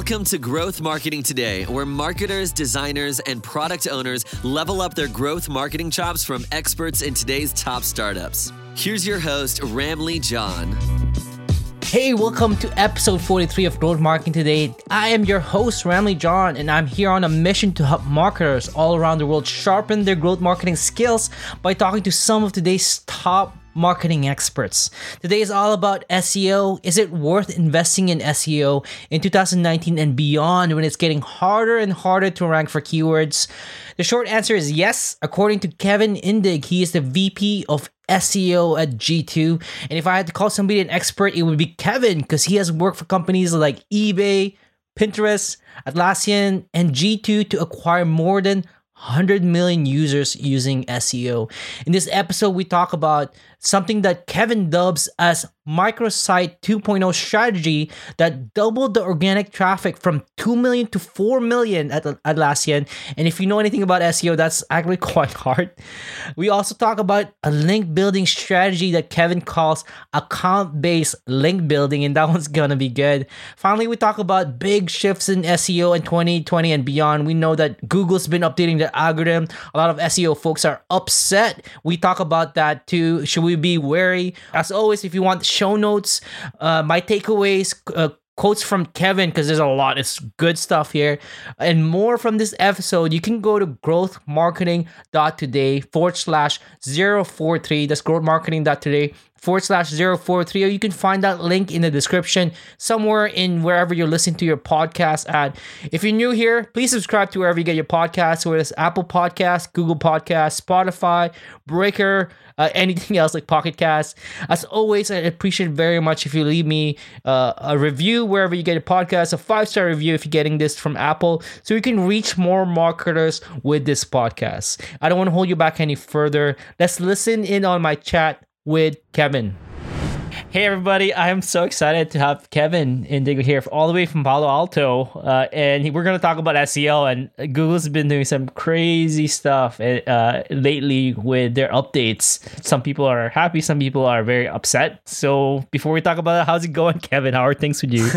Welcome to Growth Marketing Today, where marketers, designers, and product owners level up their growth marketing chops from experts in today's top startups. Here's your host, Ramli John. Hey, welcome to episode 43 of Growth Marketing Today. I am your host, Ramli John, and I'm here on a mission to help marketers all around the world sharpen their growth marketing skills by talking to some of today's top marketing experts. Today is all about SEO. Is it worth investing in SEO in 2019 and beyond when it's getting harder and harder to rank for keywords? The short answer is yes. According to Kevin Indig, he is the VP of SEO at G2. And if I had to call somebody an expert, it would be Kevin because he has worked for companies like eBay, Pinterest, Atlassian, and G2 to acquire more than 100 million users using SEO. In this episode, we talk about something that Kevin dubs as microsite 2.0 strategy that doubled the organic traffic from 2 million to 4 million at Atlassian. And if you know anything about SEO, that's actually quite hard. We also talk about a link building strategy that Kevin calls account based link building, and that one's gonna be good. Finally, we talk about big shifts in SEO in 2020 and beyond. We know that Google's been updating the algorithm. A lot of SEO folks are upset. We talk about that too. Should we be wary? As always, if you want show notes, uh, my takeaways, uh, quotes from Kevin, because there's a lot. Of good stuff here, and more from this episode, you can go to growthmarketing.today forward slash 043. That's growthmarketing.today forward slash 043 or you can find that link in the description somewhere in wherever you're listening to your podcast at. If you're new here please subscribe to wherever you get your podcasts whether it's apple podcast google podcast spotify breaker uh, anything else like pocket cast. As always i appreciate very much if you leave me uh, a review wherever you get your podcast a five star review if you're getting this from apple so we can reach more marketers with this podcast. I don't want to hold you back any further. Let's listen in on my chat with Kevin. Hey everybody, I am so excited to have Kevin Indig here all the way from Palo Alto. Uh, and we're going to talk about SEO. And Google's been doing some crazy stuff uh, lately with their updates. Some people are happy, some people are very upset. So before we talk about it, how's it going, Kevin? How are things with you?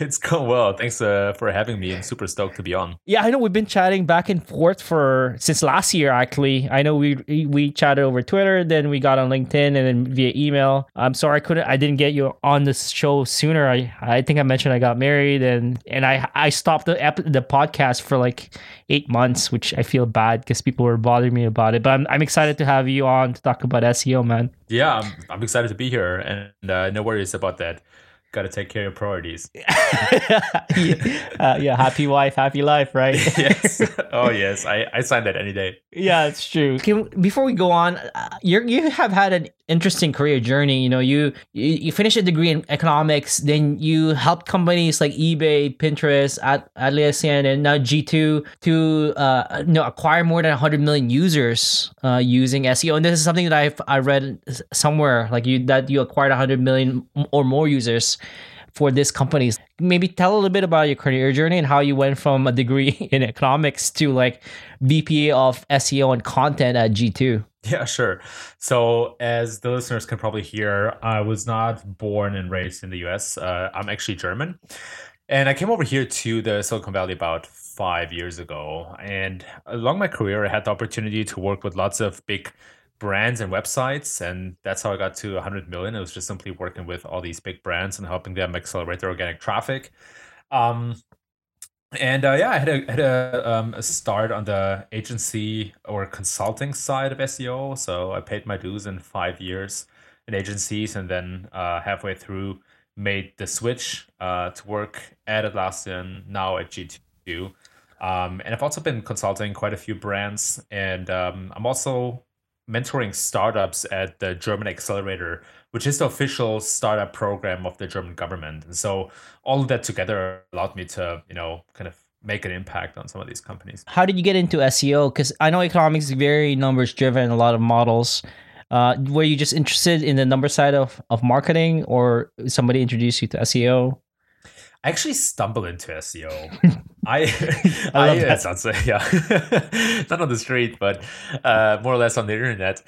it's going well. Thanks uh, for having me. I'm super stoked to be on. Yeah, I know we've been chatting back and forth for since last year, actually. I know we we chatted over Twitter, then we got on LinkedIn and then via email. I'm sorry couldn't I didn't get you on the show sooner. I I think I mentioned I got married and and I I stopped the ep- the podcast for like 8 months, which I feel bad because people were bothering me about it. But I'm I'm excited to have you on to talk about SEO, man. Yeah, I'm, I'm excited to be here and uh, no worries about that got to take care of priorities. uh, yeah, happy wife, happy life, right? yes. Oh, yes. I, I sign that any day. Yeah, it's true. Can, before we go on, uh, you you have had an interesting career journey. You know, you you, you finished a degree in economics, then you helped companies like eBay, Pinterest, At- Atlassian, and now G2 to uh, you know acquire more than 100 million users uh, using SEO. And this is something that I've I read somewhere like you that you acquired 100 million or more users for these companies. Maybe tell a little bit about your career journey and how you went from a degree in economics to like VP of SEO and content at G2. Yeah, sure. So, as the listeners can probably hear, I was not born and raised in the US. Uh, I'm actually German. And I came over here to the Silicon Valley about five years ago. And along my career, I had the opportunity to work with lots of big brands and websites and that's how i got to 100 million. It was just simply working with all these big brands and helping them accelerate their organic traffic. Um, and uh, yeah i had, a, had a, um, a, start on the agency or consulting side of seo so i paid my dues in five years in agencies and then uh, halfway through made the switch uh, to work at atlassian now at g2 um, and i've also been consulting quite a few brands and um, i'm also mentoring startups at the German Accelerator, which is the official startup program of the German government. And so all of that together allowed me to, you know, kind of make an impact on some of these companies. How did you get into SEO? Because I know economics is very numbers driven, a lot of models. Uh, were you just interested in the number side of, of marketing or somebody introduced you to SEO? I actually stumbled into SEO. I, I, I that sounds yeah, not on the street, but uh, more or less on the internet.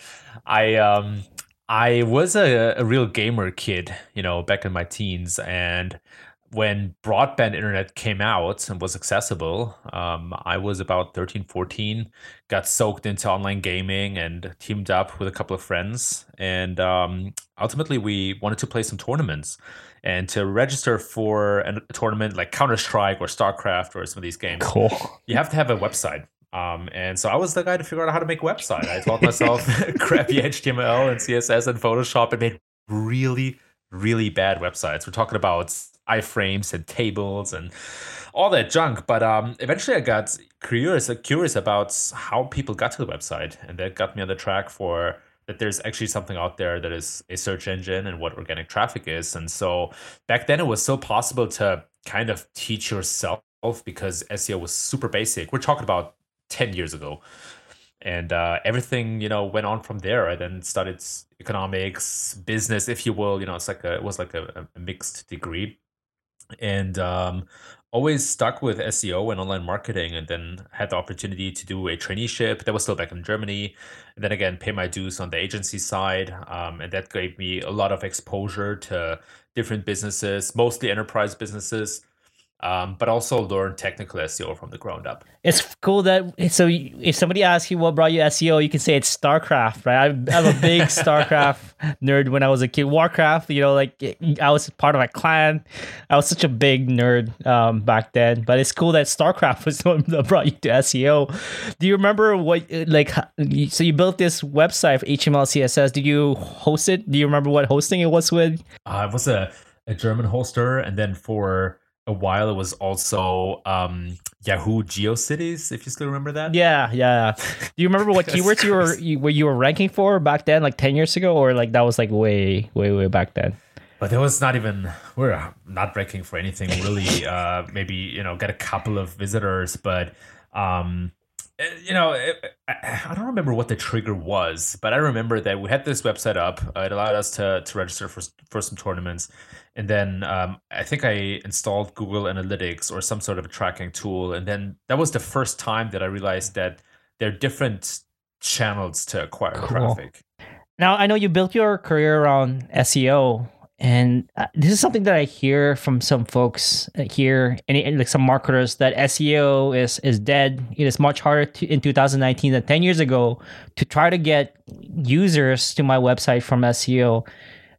I um I was a, a real gamer kid, you know, back in my teens, and when broadband internet came out and was accessible, um, I was about 13, 14, got soaked into online gaming and teamed up with a couple of friends. And um, ultimately, we wanted to play some tournaments. And to register for a tournament like Counter Strike or StarCraft or some of these games, cool. you have to have a website. Um, and so I was the guy to figure out how to make a website. I taught myself crappy HTML and CSS and Photoshop and made really, really bad websites. We're talking about iframes and tables and all that junk. But um, eventually, I got curious curious about how people got to the website, and that got me on the track for that there's actually something out there that is a search engine and what organic traffic is. And so back then, it was still possible to kind of teach yourself because SEO was super basic. We're talking about 10 years ago. And uh, everything, you know, went on from there. I then studied economics, business, if you will. You know, it's like a, it was like a, a mixed degree and um, always stuck with SEO and online marketing, and then had the opportunity to do a traineeship that was still back in Germany, and then again pay my dues on the agency side, um, and that gave me a lot of exposure to different businesses, mostly enterprise businesses um, but also learn technical SEO from the ground up. It's cool that so if somebody asks you what brought you SEO, you can say it's StarCraft, right? I'm, I'm a big StarCraft nerd when I was a kid. Warcraft, you know, like I was part of a clan. I was such a big nerd um, back then. But it's cool that StarCraft was the one that brought you to SEO. Do you remember what like? So you built this website for HTML CSS. Did you host it? Do you remember what hosting it was with? Uh, it was a a German hoster, and then for a while it was also um, Yahoo GeoCities, if you still remember that. Yeah, yeah. Do you remember what keywords you were you, were you were ranking for back then, like ten years ago, or like that was like way, way, way back then? But there was not even we're not ranking for anything really. uh, maybe you know get a couple of visitors, but um, eh, you know, I don't remember what the trigger was, but I remember that we had this website up. It allowed us to to register for for some tournaments, and then um, I think I installed Google Analytics or some sort of a tracking tool, and then that was the first time that I realized that there are different channels to acquire cool. traffic. Now I know you built your career around SEO, and uh, this is something that I hear from some folks uh, here, and like some marketers, that SEO is is dead. It is much harder to, in 2019 than 10 years ago to try to get users to my website from SEO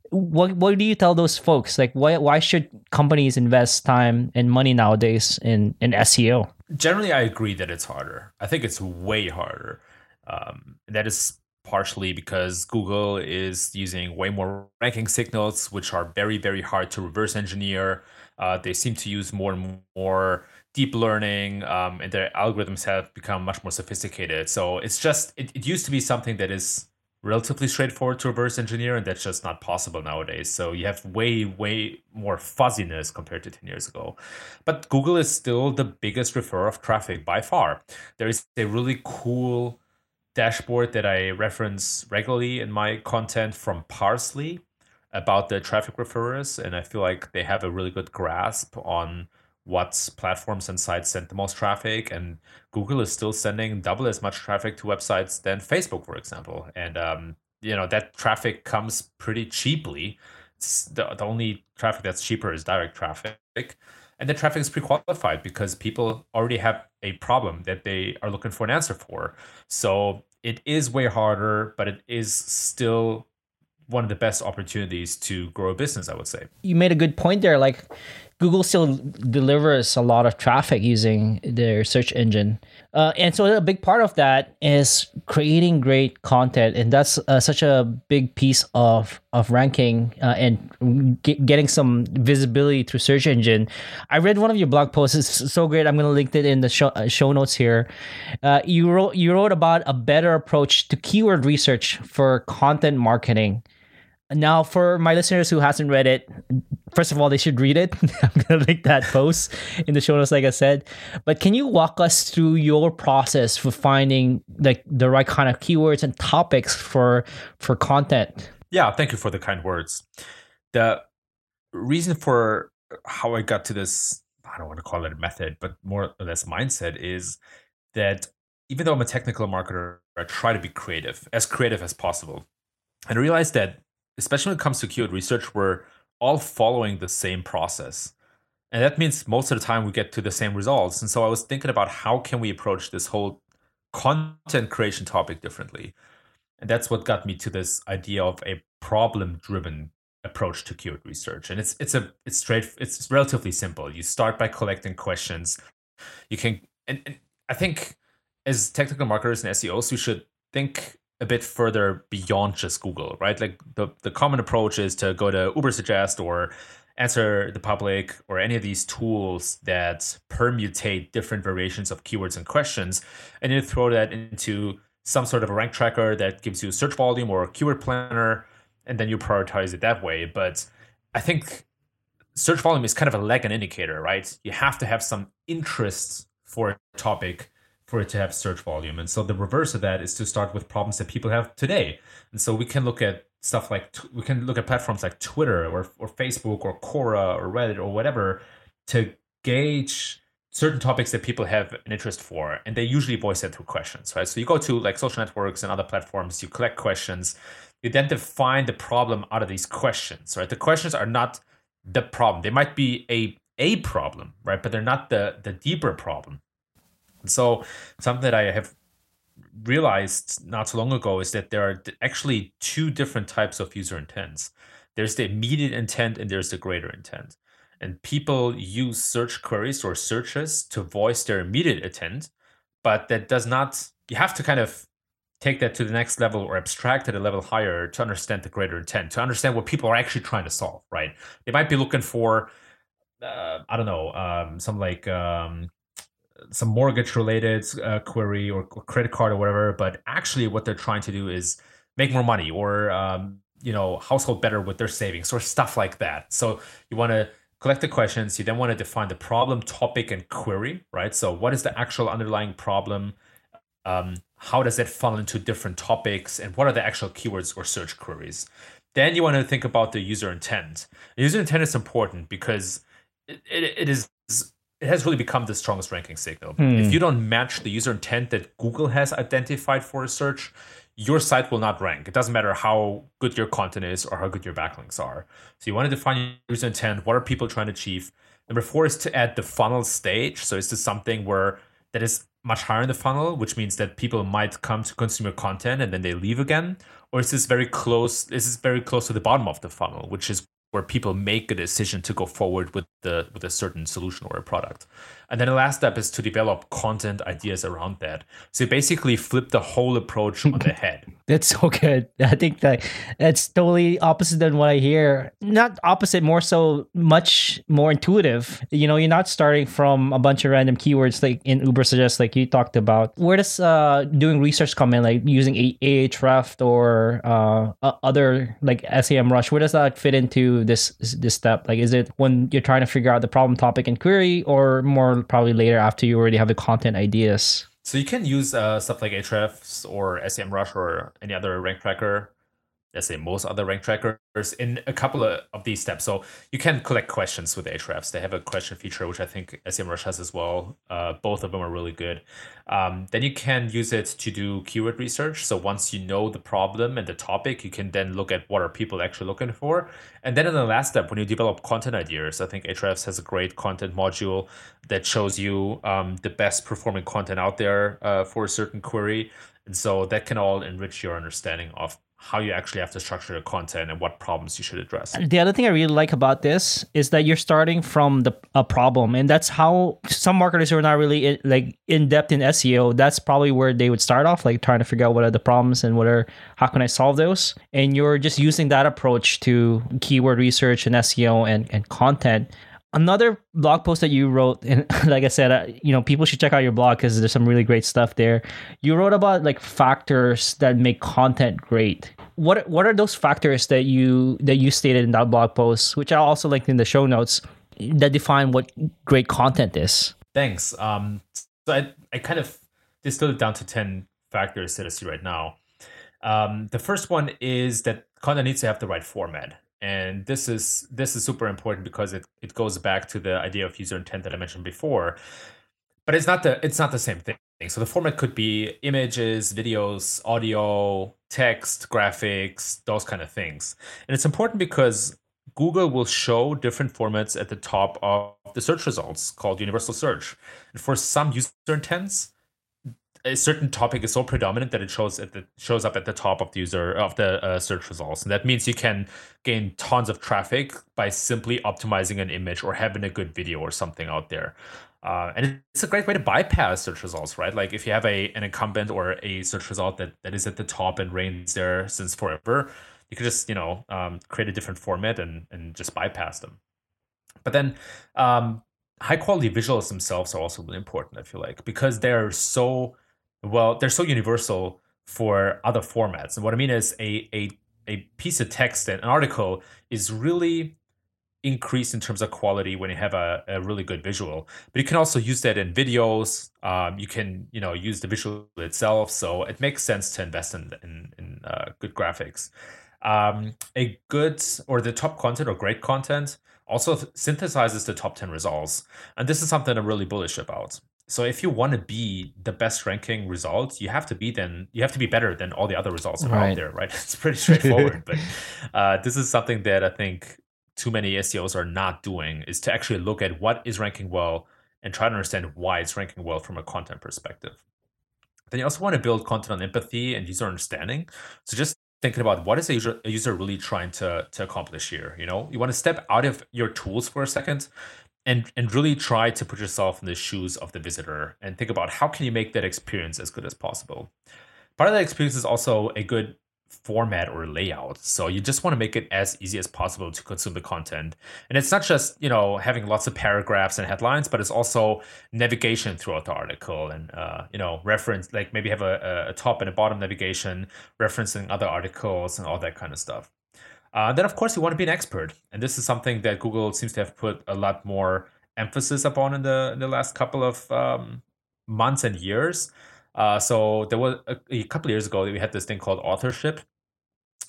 what what do you tell those folks? Like, why why should companies invest time and money nowadays in in SEO? Generally, I agree that it's harder. I think it's way harder. Um, that is partially because Google is using way more ranking signals, which are very very hard to reverse engineer. Uh, they seem to use more and more deep learning, um, and their algorithms have become much more sophisticated. So it's just it, it used to be something that is relatively straightforward to reverse engineer, and that's just not possible nowadays. So you have way, way more fuzziness compared to 10 years ago. But Google is still the biggest referrer of traffic by far. There is a really cool dashboard that I reference regularly in my content from Parse.ly about the traffic referrers, and I feel like they have a really good grasp on what platforms and sites send the most traffic and google is still sending double as much traffic to websites than facebook for example. And um, you know that traffic comes pretty cheaply. The, the only traffic that's cheaper is direct traffic. And the traffic is pre-qualified because people already have a problem that they are looking for an answer for. So it is way harder but it is still one of the best opportunities to grow a business i would say. You made a good point there. Like Google still delivers a lot of traffic using their search engine. Uh, and so a big part of that is creating great content. And that's uh, such a big piece of, of ranking uh, and get, getting some visibility through search engine. I read one of your blog posts. It's so great. I'm going to link it in the show, uh, show notes here. Uh, you, wrote, you wrote about a better approach to keyword research for content marketing. Now, for my listeners who hasn't read it, first of all, they should read it. I'm gonna link that post in the show notes, like I said. But can you walk us through your process for finding like the right kind of keywords and topics for for content? Yeah, thank you for the kind words. The reason for how I got to this, I don't want to call it a method, but more or less mindset is that even though I'm a technical marketer, I try to be creative, as creative as possible. And I realized that especially when it comes to keyword research, we're all following the same process. And that means most of the time we get to the same results. And so I was thinking about how can we approach this whole content creation topic differently. And that's what got me to this idea of a problem driven approach to keyword research. And it's it's a it's straight it's relatively simple. You start by collecting questions. You can and, and I think as technical marketers and SEOs, we should think a bit further beyond just Google, right? Like the, the common approach is to go to Ubersuggest or Answer the Public or any of these tools that permutate different variations of keywords and questions, and you throw that into some sort of a rank tracker that gives you search volume or a keyword planner, and then you prioritize it that way. But I think search volume is kind of a lag and indicator, right? You have to have some interest for a topic for it to have search volume. And so the reverse of that is to start with problems that people have today. And so we can look at stuff like we can look at platforms like Twitter or or Facebook or Quora or Reddit or whatever to gauge certain topics that people have an interest for and they usually voice it through questions right? So you go to like social networks and other platforms you collect questions you then define the problem out of these questions right? The questions are not the problem. They might be a a problem right? But they're not the the deeper problem so something that I have realized not so long ago is that there are actually two different types of user intents. There's the immediate intent and there's the greater intent. And people use search queries or searches to voice their immediate intent, but that does not, you have to kind of take that to the next level or abstract it a level higher to understand the greater intent, to understand what people are actually trying to solve, right? They might be looking for, uh, I don't know, um, some like um, some mortgage related uh, query or, or, credit card or whatever but actually what they're trying to do is make more money or um, you know household better with their savings or stuff like that. So you want to collect the questions you then want to define the problem topic and query right? So what is the actual underlying problem? Um, how does that funnel into different topics? And what are the actual keywords or search queries? Then you want to think about the user intent. User intent is important because it, it, it is it has really become the strongest ranking signal. Hmm. If you don't match the user intent that Google has identified for a search, your site will not rank. It doesn't matter how good your content is or how good your backlinks are. So you want to define your user intent. What are people trying to achieve? Number four is to add the funnel stage. So is this something where that is much higher in the funnel, which means that people might come to consume your content and then they leave again? Or is this very close? Is this very close to the bottom of the funnel, which is where people make a decision to go forward with the with a certain solution or a product. And then the last step is to develop content ideas around that. So you basically flip the whole approach on the head. That's so good. I think that that's totally opposite than what I hear. Not opposite, more so much more intuitive. You know, you're not starting from a bunch of random keywords like in Uber suggests, like you talked about. Where does uh, doing research come in, like using Ahrefs or uh, other like SEMrush? Where does that fit into this this step? Like, is it when you're trying to figure out the problem topic and query, or more probably later after you already have the content ideas. So you can use uh, stuff like Ahrefs or SEMrush or any other rank tracker let's say most other rank trackers in a couple of, these steps. So you can collect questions with Ahrefs. They have a question feature, which I think SEMrush has as well. Uh, both of them are really good. Um, then you can use it to do keyword research. So once you know the problem and the topic, you can then look at what are people actually looking for. And then in the last step, when you develop content ideas, I think Ahrefs has a great content module that shows you um, the best performing content out there uh, for a certain query. And so that can all enrich your understanding of how you actually have to structure your content and what problems you should address. The other thing I really like about this is that you're starting from the a problem, and that's how some marketers who are not really in, like in depth in SEO. That's probably where they would start off, like trying to figure out what are the problems and what are how can I solve those. And you're just using that approach to keyword research and SEO and and content another blog post that you wrote and like i said uh, you know people should check out your blog because there's some really great stuff there you wrote about like factors that make content great what what are those factors that you that you stated in that blog post which i'll also link in the show notes that define what great content is? Thanks. Um so i, I kind of distilled it down to 10 factors that i see right now. Um, the first one is that content needs to have the right format. And this is this is super important because it, it goes back to the idea of user intent that i mentioned before but it's not the it's not the same thing so the format could be images videos audio text graphics those kind of things and it's important because Google will show different formats at the top of the search results called universal search. And for some user intents, a certain topic is so predominant that it shows at the shows up at the top of the user of the uh, search results, and that means you can gain tons of traffic by simply optimizing an image or having a good video or something out there. Uh, and it's a great way to bypass search results, right? Like if you have a an incumbent or a search result that, that is at the top and reigns there since forever, you could just you know um, create a different format and and just bypass them. But then um, high quality visuals themselves are also really important. I feel like because they're so well, they're so universal for other formats. And what I mean is a a a piece of text, an article, is really increased in terms of quality when you have a, a really good visual. But you can also use that in videos. Um, you can you know use the visual itself, so it makes sense to invest in in, in uh, good graphics. Um, a good or the top content or great content also synthesizes the top 10 results. And this is something I'm really bullish about so if you want to be the best ranking result you have to be then you have to be better than all the other results that right. are out there right it's pretty straightforward but uh, this is something that i think too many seos are not doing is to actually look at what is ranking well and try to understand why it's ranking well from a content perspective. Then you also want to build content on empathy and user understanding. So just thinking about what is a user, a user really trying to, to accomplish here you know? You want to step out of your tools for a second and and really try to put yourself in the shoes of the visitor and think about how can you make that experience as good as possible. Part of that experience is also a good format or layout. So you just want to make it as easy as possible to consume the content. And it's not just you know having lots of paragraphs and headlines but it's also navigation throughout the article and uh, you know reference like maybe have a, a top and a bottom navigation referencing other articles and all that kind of stuff. Uh, then, of course, you want to be an expert, and this is something that Google seems to have put a lot more emphasis upon in the in the last couple of um, months and years. Uh, so there was a, a, couple years ago that we had this thing called authorship.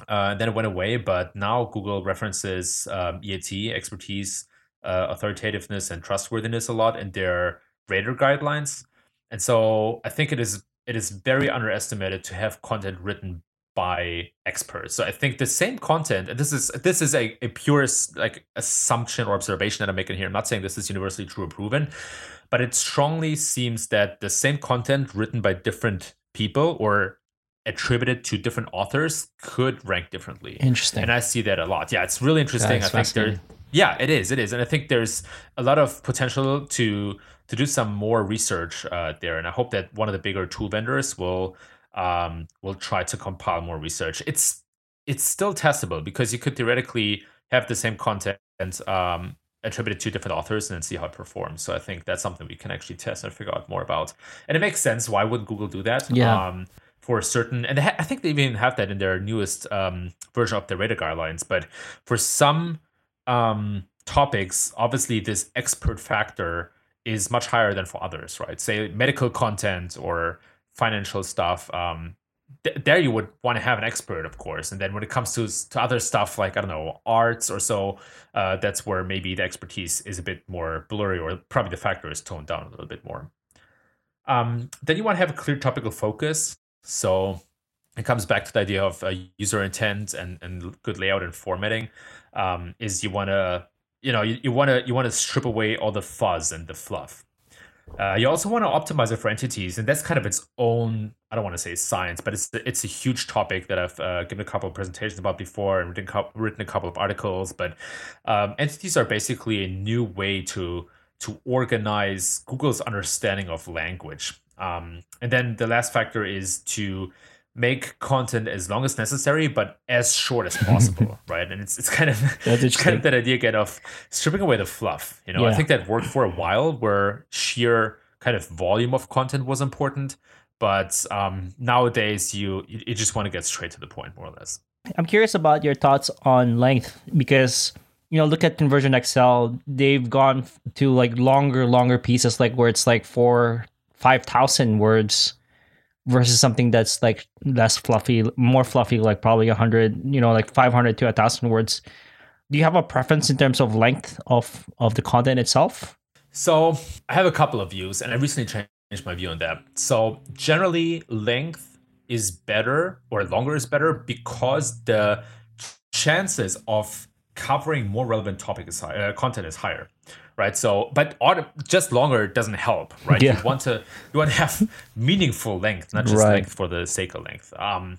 Uh, then it went away, but now Google references um, EAT, expertise, uh, authoritativeness, and trustworthiness a lot in their rater guidelines. And so I think it is it is very underestimated to have content written by experts. So I think the same content, and this is this is a, a purest like assumption or observation that I'm making here. I'm not saying this is universally true or proven, but it strongly seems that the same content written by different people or attributed to different authors could rank differently. Interesting. And I see that a lot. Yeah, it's really interesting. I think there yeah, it is. It is. And I think there's a lot of potential to to do some more research uh, there. And I hope that one of the bigger tool vendors will um, will try to compile more research. It's it's still testable because you could theoretically have the same content um, attributed to different authors and then see how it performs. So I think that's something we can actually test and figure out more about. And it makes sense. Why would Google do that? Yeah. Um, for certain, and ha- I think they even have that in their newest um, version of the rater guidelines. But for some um, topics, obviously this expert factor is much higher than for others, right? Say medical content or financial stuff, um, th- there you would want to have an expert, of course. And then when it comes to to other stuff like I don't know arts or so, uh, that's where maybe the expertise is a bit more blurry, or probably the factor is toned down a little bit more. Um, then you want to have a clear topical focus. So it comes back to the idea of uh, user intent and, and good layout and formatting. Um, is you want to you know you want to you want to strip away all the fuzz and the fluff uh, you also want to optimize it for entities, and that's kind of its own. I don't want to say science, but it's it's a huge topic that I've uh, given a couple of presentations about before and written, written a couple of articles. But um, entities are basically a new way to to organize Google's understanding of language. Um, and then the last factor is to make content as long as necessary, but as short as possible, right? And it's it's kind of it's kind of that idea again of stripping away the fluff. You know, yeah. I think that worked for a while, where sheer kind of volume of content was important, but um, nowadays you you just want to get straight to the point, more or less. I'm curious about your thoughts on length because you know look at ConversionXL they've gone to like longer longer pieces like where it's like four five thousand words versus something that's like less fluffy, more fluffy, like probably 100, you know, like 500 to 1,000 words. Do you have a preference in terms of length of, of the content itself? So I have a couple of views, and I recently changed my view on that. So generally, length is better or longer is better because the chances of covering more relevant topic is high, uh, content is higher, right? So, but auto, just longer doesn't help, right? Yeah. You want to you want to have meaningful length, not just Right. length for the sake of length. Um,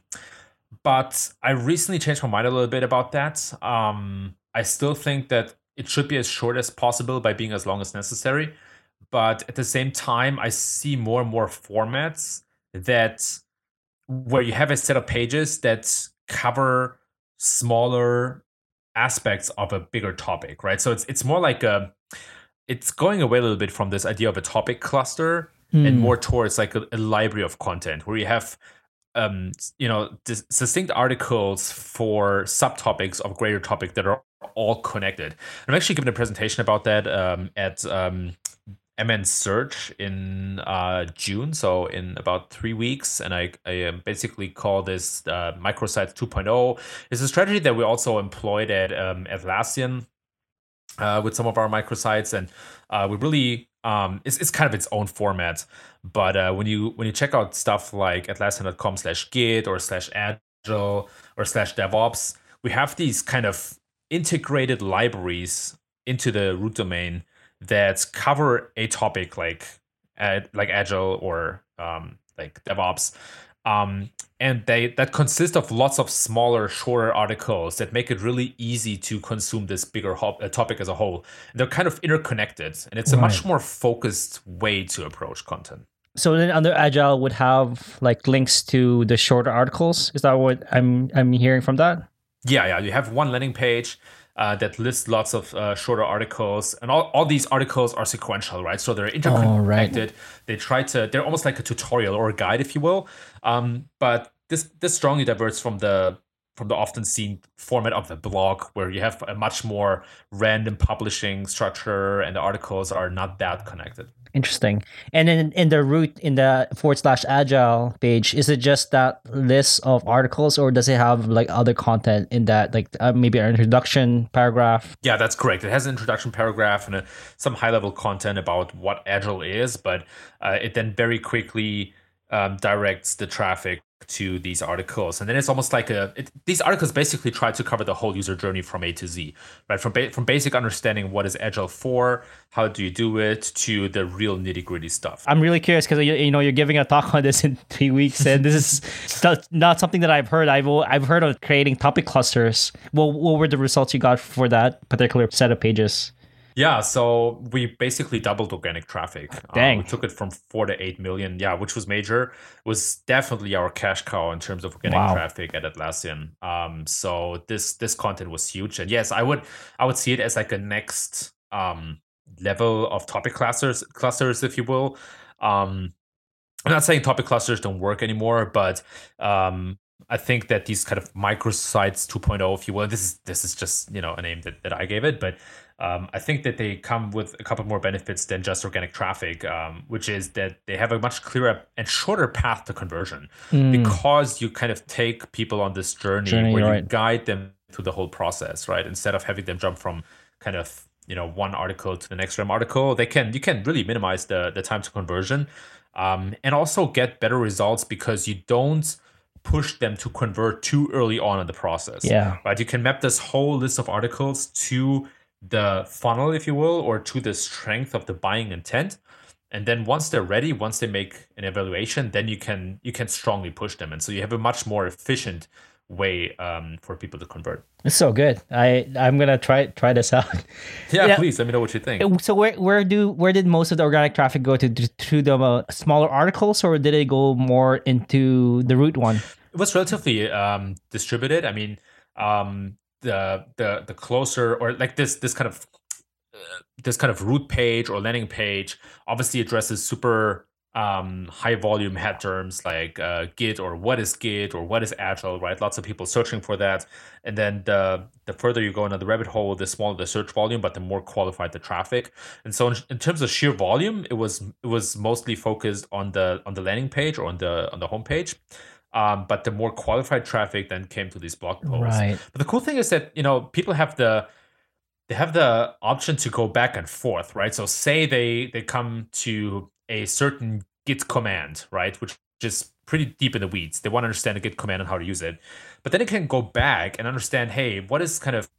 but I recently changed my mind a little bit about that. Um, I still think that it should be as short as possible by being as long as necessary. But at the same time, I see more and more formats that where you have a set of pages that cover smaller aspects of a bigger topic, right? So it's it's more like a it's going away a little bit from this idea of a topic cluster and Hmm. more towards like a, a library of content where you have um you know dis- distinct articles for subtopics of greater topic that are all connected. I'm actually giving a presentation about that um, at um, MnSearch in uh, June, so in about three weeks. And I, I um, basically call this uh, microsites 2.0. It's a strategy that we also employed at um, Atlassian uh, with some of our microsites, and uh, we really um, it's, it's kind of its own format. But uh, when you when you check out stuff like Atlassian.com/git or slash Agile or slash DevOps, we have these kind of integrated libraries into the root domain that cover a topic like like agile or um, like DevOps, um, and they that consist of lots of smaller, shorter articles that make it really easy to consume this bigger hop, uh, topic as a whole. And they're kind of interconnected, and it's a much more focused way to approach content. So then under Agile would have like links to the shorter articles. Is that what I'm I'm hearing from that? Yeah, yeah. You have one landing page uh, that lists lots of uh, shorter articles, and all, all these articles are sequential, right? So they're interconnected. They try to. They're almost like a tutorial or a guide, if you will. Um, but this this strongly diverts from the from the often seen format of the blog, where you have a much more random publishing structure, and the articles are not that connected. Interesting. And then in the root in the forward slash agile page, is it just that list of articles, or does it have like other content in that, like uh, maybe an introduction paragraph? Yeah, that's correct. It has an introduction paragraph and a, some high level content about what Agile is, but uh, it then very quickly um, directs the traffic to these articles, and then it's almost like a. It, these articles basically try to cover the whole user journey from A to Z, right? From ba- from basic understanding what is Agile for, how do you do it, to the real nitty gritty stuff. I'm really curious because you, you know you're giving a talk on this in three weeks, and this is st- not something that I've heard. I've I've heard of creating topic clusters. Well, what were the results you got for that particular set of pages? Yeah, so we basically doubled organic traffic. Uh, Dang. we took it from four to eight million. Yeah, which was major. Was definitely our cash cow in terms of organic Wow. traffic at Atlassian. Um, so this this content was huge, and yes, I would I would see it as like a next um level of topic clusters clusters, if you will. Um, I'm not saying topic clusters don't work anymore, but um, I think that these kind of microsites 2.0, if you will, this is this is just you know a name that, that I gave it, but um, I think that they come with a couple more benefits than just organic traffic, um, which is that they have a much clearer and shorter path to conversion because you kind of take people on this journey, Journey, where you right. guide them through the whole process, right? Instead of having them jump from kind of you know one article to the next RAM article, they can you can really minimize the the time to conversion, um, and also get better results because you don't push them to convert too early on in the process Yeah. right? You can map this whole list of articles to the funnel, if you will, or to the strength of the buying intent. And then once they're ready, once they make an evaluation, then you can you can strongly push them, and so you have a much more efficient way um, for people to convert. It's so good. I I'm gonna try try this out. Yeah, Yeah. please let me know what you think. So where where do where did most of the organic traffic go to to the uh, smaller articles, or did it go more into the root one? it was relatively um, distributed. I mean, um, the the the closer or like this this kind of uh, this kind of root page or landing page obviously addresses super um, high volume head terms like uh, Git or what is Git or what is Agile, right? Lots of people searching for that. And then the the further you go into the rabbit hole, the smaller the search volume, but the more qualified the traffic. And so in, in terms of sheer volume, it was it was mostly focused on the on the landing page or on the on the homepage. Um, but the more qualified traffic then came to these blog posts. Right. But the cool thing is that you know people have the they have the option to go back and forth, right? So say they they come to a certain Git command, right, which is pretty deep in the weeds. They want to understand a Git command and how to use it, but then it can go back and understand, hey, what is kind of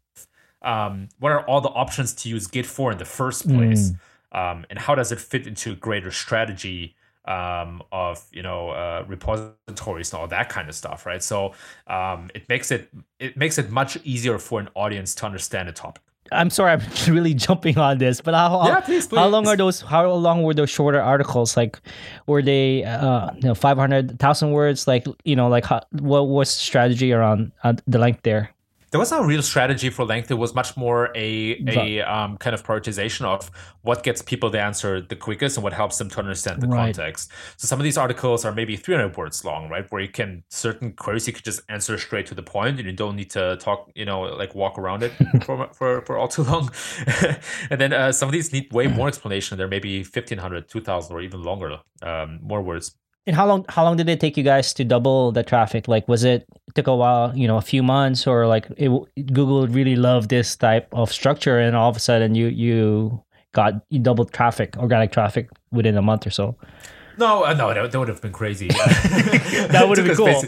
um, what are all the options to use Git for in the first place, um, and how does it fit into a greater strategy um, of you know uh, repositories and all that kind of stuff, right? So um, it makes it it makes it much easier for an audience to understand a topic. I'm sorry, I'm really jumping on this, but how, Yeah, please, how long are those? How long were those shorter articles? Like, were they, uh, you know, 500,000 words? Like, you know, like how, what was strategy around uh, the length there? There was no real strategy for length. It was much more a a um, kind of prioritization of what gets people the answer the quickest and what helps them to understand the Right. context. So some of these articles are maybe 300 words long, right? Where you can certain queries you could just answer straight to the point, and you don't need to talk, you know, like walk around it for for, for all too long. and then uh, some of these need way more explanation. They're maybe 1500, 2000, or even longer, um, more words. And how long? How long did it take you guys to double the traffic? Like, was it, it took a while? You know, a few months, or like it, Google really loved this type of structure, and all of a sudden you you got you doubled traffic, organic traffic within a month or so. No, uh, no, that, that would have been crazy. That that would've been cool.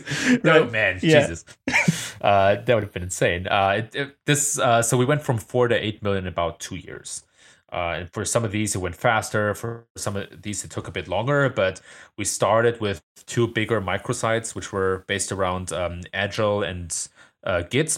No, Right. man, Yeah. Jesus, uh, that would have been insane. Uh, it, it- this, uh, so we went from four to eight million in about two years. Uh, and for some of these, it went faster. For some of these, it took a bit longer. But we started with two bigger microsites, which were based around um, Agile and uh, Git,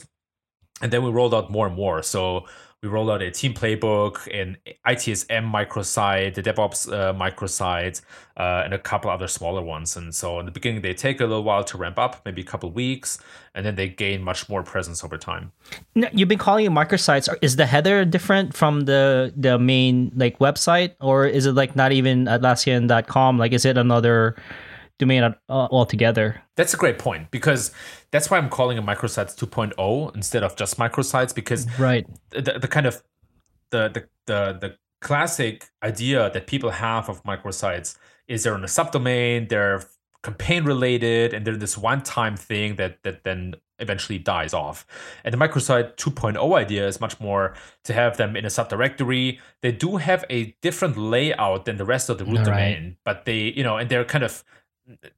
and then we rolled out more and more. So we rolled out a team playbook, an ITSM microsite, the DevOps uh, microsite, uh, and a couple other smaller ones. And so in the beginning, they take a little while to ramp up, maybe a couple weeks, and then they gain much more presence over time. No, You've been calling it microsites. Is the header different from the the main like website, or is it like not even Atlassian.com? Like, is it another domain uh, altogether? That's a great point because that's why I'm calling it microsites 2.0 instead of just microsites because Right. the, the kind of the, the the the classic idea that people have of microsites is they're in a subdomain, they're campaign related, and they're this one-time thing that that then eventually dies off. And the microsite 2.0 idea is much more to have them in a subdirectory. They do have a different layout than the rest of the root Right. domain, but they, you know, and they're kind of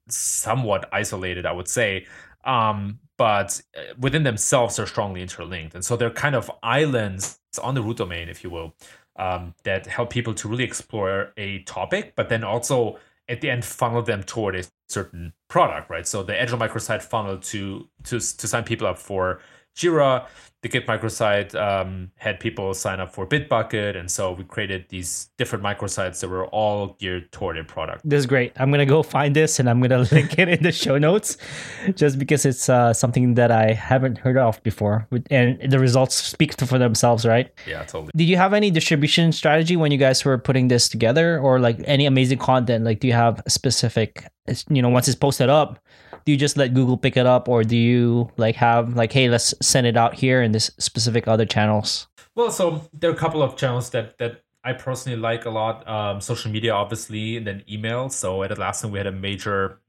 somewhat isolated, I would say. Um, but uh, within themselves, they're strongly interlinked. And so they're kind of islands on the root domain, if you will, um, that help people to really explore a topic, but then also at the end funnel them toward a certain product, right? So the Agile microsite funnel to to to sign people up for Jira. The Git microsite um, had people sign up for Bitbucket, and so we created these different microsites that were all geared toward a product. This is great. I'm gonna go find this and I'm gonna link it in the show notes, just because it's uh, something that I haven't heard of before, and the results speak for themselves, right? Yeah, totally. Did you have any distribution strategy when you guys were putting this together, or like any amazing content? Like, do you have specific, you know, once it's posted up, do you just let Google pick it up, or do you like have like, hey, let's send it out here in this specific other channels? Well, so there are a couple of channels that that I personally like a lot. Um, social media, obviously, and then email. So at Atlassian, we had a major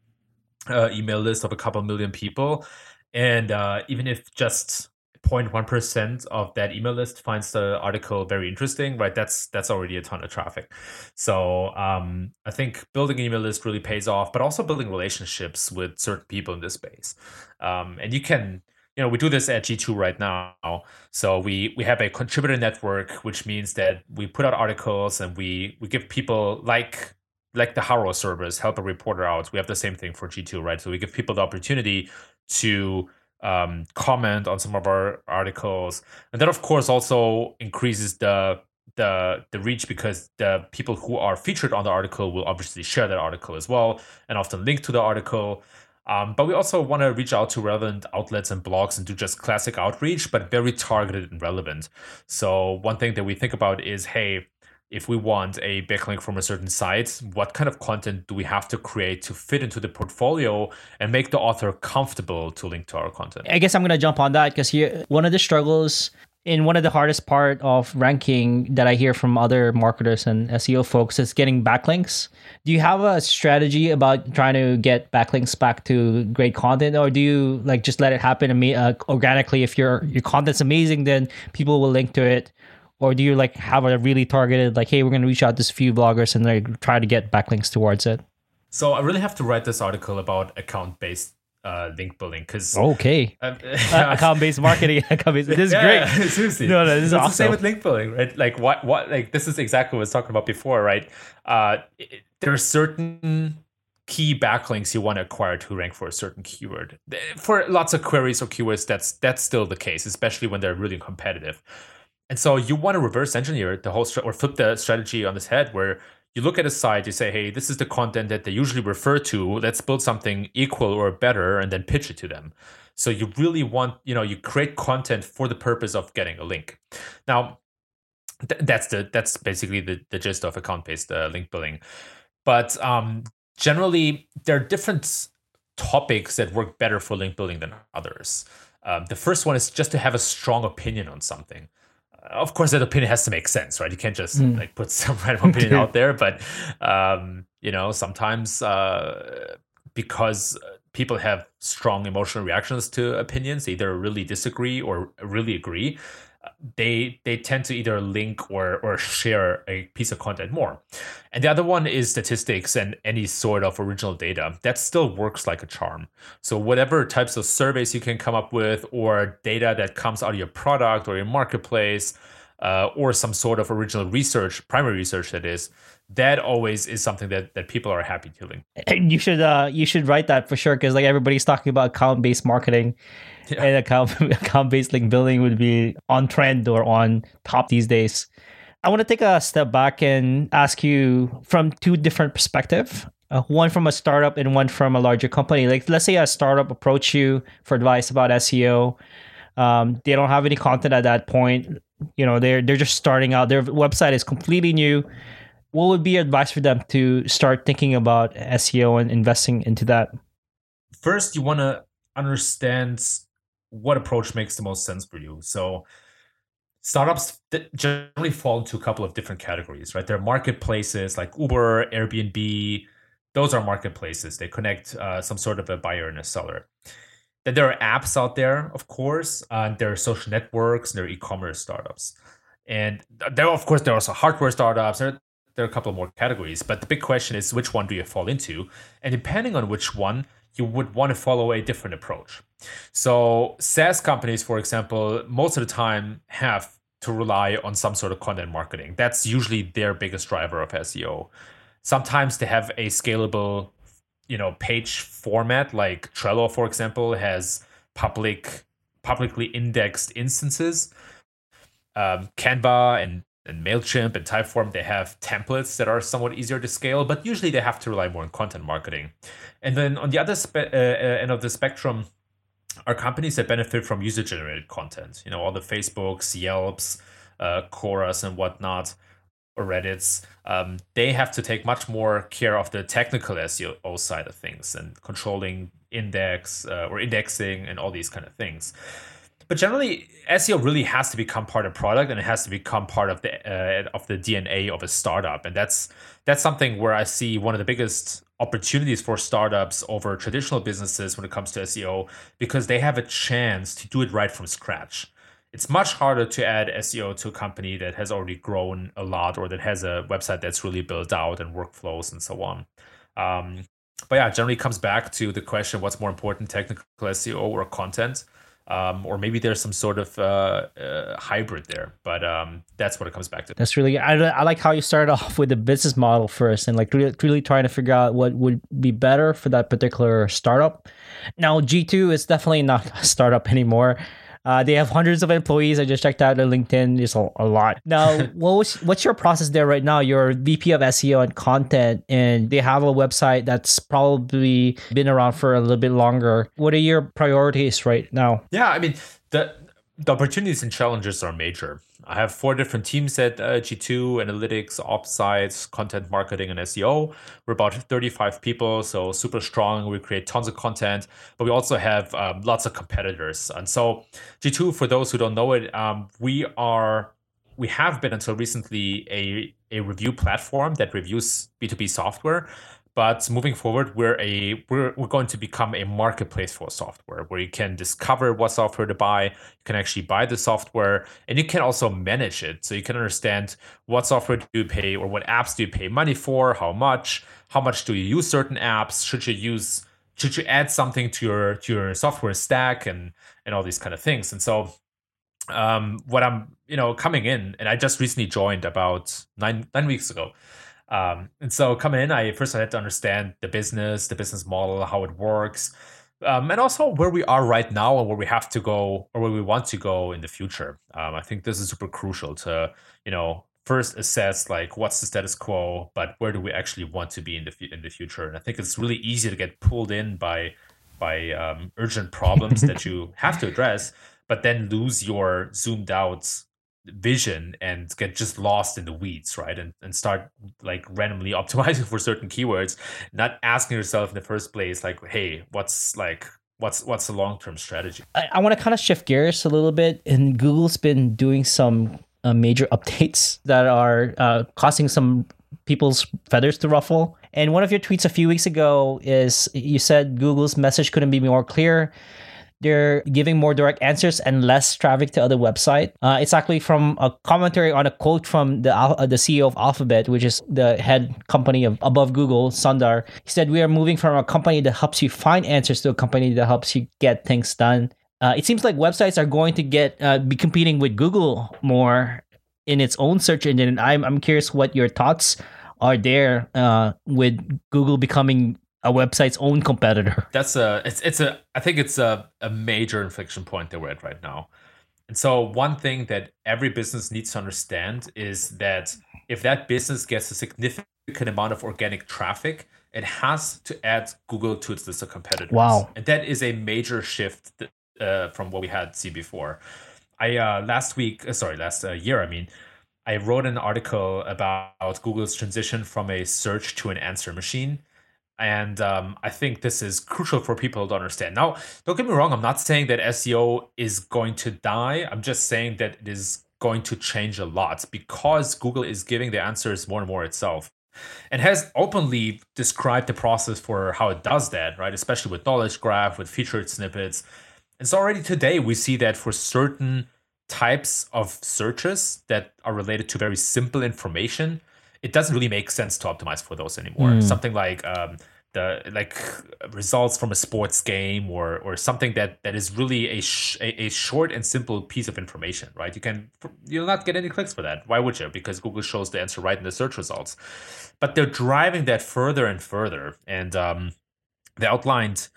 uh, email list of a couple million people, and uh, even if just 0.1 percent of that email list finds the article very interesting, right? That's that's already a ton of traffic. So um, I think building an email list really pays off, but also building relationships with certain people in this space. Um, and you can you know we do this at g2 right now. So we we have a contributor network which means that we put out articles and we we give people like like the HARO service help a reporter out. We have the same thing for g2 right? So we give people the opportunity to um, comment on some of our articles. And that of course also increases the the the reach because the people who are featured on the article will obviously share that article as well and often link to the article um, but we also want to reach out to relevant outlets and blogs and do just classic outreach, but very targeted and relevant. So one thing that we think about is, hey, if we want a backlink from a certain site, what kind of content do we have to create to fit into the portfolio and make the author comfortable to link to our content? I guess I'm gonna jump on that because here one of the struggles in one of the hardest part of ranking that I hear from other marketers and SEO folks is getting backlinks. Do you have a strategy about trying to get backlinks back to great content, or do you like just let it happen and uh, organically? If your your content's amazing, then people will link to it. Or do you like have a really targeted like, hey, we're gonna reach out to this few bloggers and like try to get backlinks towards it? So I really have to write this article about account based uh, link building because okay, uh, account based marketing. account based. This is yeah, great. Seriously, No, no, this is awesome. the same with link building, right? Like what, what, like this is exactly what I was talking about before, right? Uh, it- there are certain key backlinks you want to acquire to rank for a certain keyword. For lots of queries or keywords, that's that's still the case, especially when they're really competitive. And so you want to reverse engineer the whole stra- or flip the strategy on this head, where you look at a site, you say, "Hey, this is the content that they usually refer to. Let's build something equal or better, and then pitch it to them." So you really want, you know, you create content for the purpose of getting a link. Now, th- that's the that's basically the the gist of account based uh, link building. But um, generally, there are different topics that work better for link building than others. Um, the first one is just to have a strong opinion on something. Of course, that opinion has to make sense, right? You can't just Mm. like put some random opinion out there. But um, you know, sometimes uh, because people have strong emotional reactions to opinions, they either really disagree or really agree. They they tend to either link or or share a piece of content more. And the other one is statistics and any sort of original data. That still works like a charm. So whatever types of surveys you can come up with, or data that comes out of your product or your marketplace, uh, or some sort of original research, primary research that is, that always is something that that people are happy. And you should uh you should write that for sure because like everybody's talking about account based marketing Yeah. and account account based link building would be on trend or on top these days. I want to take a step back and ask you from two different perspectives. Uh, one from a startup and one from a larger company. Like let's say a startup approach you for advice about SEO. Um, they don't have any content at that point. You know, they're they're just starting out. Their website is completely new what would be advice for them to start thinking about SEO and investing into that? First, you want to understand what approach makes the most sense for you. So startups generally fall into a couple of different categories, right? There are marketplaces like Uber, Airbnb. Those are marketplaces. They connect uh, some sort of a buyer and a seller. Then there are apps out there, of course. Uh, there are social networks. and There are e-commerce startups, and there, of course, there are also hardware startups. There, there are a couple more categories, but the big question is which one do you fall into? And depending on which one, you would want to follow a different approach. So SaaS companies, for example, most of the time have to rely on some sort of content marketing. That's usually their biggest driver of SEO. Sometimes they have a scalable, you know, page format like Trello, for example, has public publicly indexed instances. Um, Canva and and MailChimp and Typeform, they have templates that are somewhat easier to scale, but usually they have to rely more on content marketing. And then on the other spe- uh, uh, end of the spectrum are companies that benefit from user generated content, you know, all the Facebooks, Yelps, uh, Quoras, and whatnot, or Reddits. Um, they have to take much more care of the technical SEO side of things and controlling index uh, or indexing and all these kind of things but generally SEO really has to become part of product and it has to become part of the uh, of the DNA of a startup and that's that's something where I see one of the biggest opportunities for startups over traditional businesses when it comes to SEO because they have a chance to do it right from scratch. It's much harder to add SEO to a company that has already grown a lot or that has a website that's really built out and workflows and so on. Um, but yeah, generally comes back to the question: what's more important, technical SEO or content? Um, or maybe there's some sort of uh, uh, hybrid there. But um, that's what it comes back to. That's really I, I like how you started off with the business model first and like really, really trying to figure out what would be better for that particular startup. Now G2 is definitely not a startup anymore. Uh, they have hundreds of employees. I just checked out their LinkedIn. It's a, a lot. Now, what was, what's your process there right now? You're VP of SEO and content, and they have a website that's probably been around for a little bit longer. What are your priorities right now? Yeah, I mean the the opportunities and challenges are major. I have four different teams at uh, G2 analytics, ops sites, content marketing, and SEO. We're about 35 people, so super strong. We create tons of content, but we also have um, lots of competitors. And so, G2, for those who don't know it, um, we are we have been until recently a a review platform that reviews B2B software. But moving forward, we're a we're, we're going to become a marketplace for software where you can discover what software to buy, you can actually buy the software, and you can also manage it. So you can understand what software do you pay or what apps do you pay money for, how much, how much do you use certain apps, should you use should you add something to your to your software stack and and all these kind of things and so um, what i'm you know coming in and i just recently joined about nine nine weeks ago um, and so coming in i first i had to understand the business the business model how it works um, and also where we are right now and where we have to go or where we want to go in the future um, i think this is super crucial to you know first assess like what's the status quo, but where do we actually want to be in the in the future? And I think it's really easy to get pulled in by by um, urgent problems that you have to address, but then lose your zoomed out vision and get just lost in the weeds, right? And and start like randomly optimizing for certain keywords, not asking yourself in the first place, like, hey, what's like what's what's the long term strategy? I, I want to kind of shift gears a little bit. And Google's been doing some uh, major updates that are uh, causing some people's feathers to ruffle. And one of your tweets a few weeks ago is you said Google's message couldn't be more clear. They're giving more direct answers and less traffic to other website. Uh, it's actually from a commentary on a quote from the uh, the CEO of Alphabet, which is the head company of above Google, Sundar. He said, "We are moving from a company that helps you find answers to a company that helps you get things done." Uh, it seems like websites are going to get uh, be competing with Google more in its own search engine. And I'm I'm curious what your thoughts are there uh, with Google becoming a website's own competitor. That's a it's it's a I think it's a, a major inflection point that we're at right now. And so one thing that every business needs to understand is that if that business gets a significant amount of organic traffic, it has to add Google to its list of competitors. Wow. And that is a major shift uh, from what we had seen before. I uh, last week, uh, sorry, last uh, year, I mean, I wrote an article about Google's transition from a search to an answer machine. And um, I think this is crucial for people to understand. Now, don't get me wrong, I'm not saying that SEO is going to die. I'm just saying that it is going to change a lot because Google is giving the answers more and more itself and has openly described the process for how it does that, right? Especially with knowledge graph, with featured snippets. And so already today we see that for certain types of searches that are related to very simple information, it doesn't really make sense to optimize for those anymore. Mm. Something like um, the like results from a sports game or or something that that is really a, sh- a, short and simple piece of information, right? You can you'll not get any clicks for that. Why would you? Because Google shows the answer right in the search results. But they're driving that further and further, and um, they outlined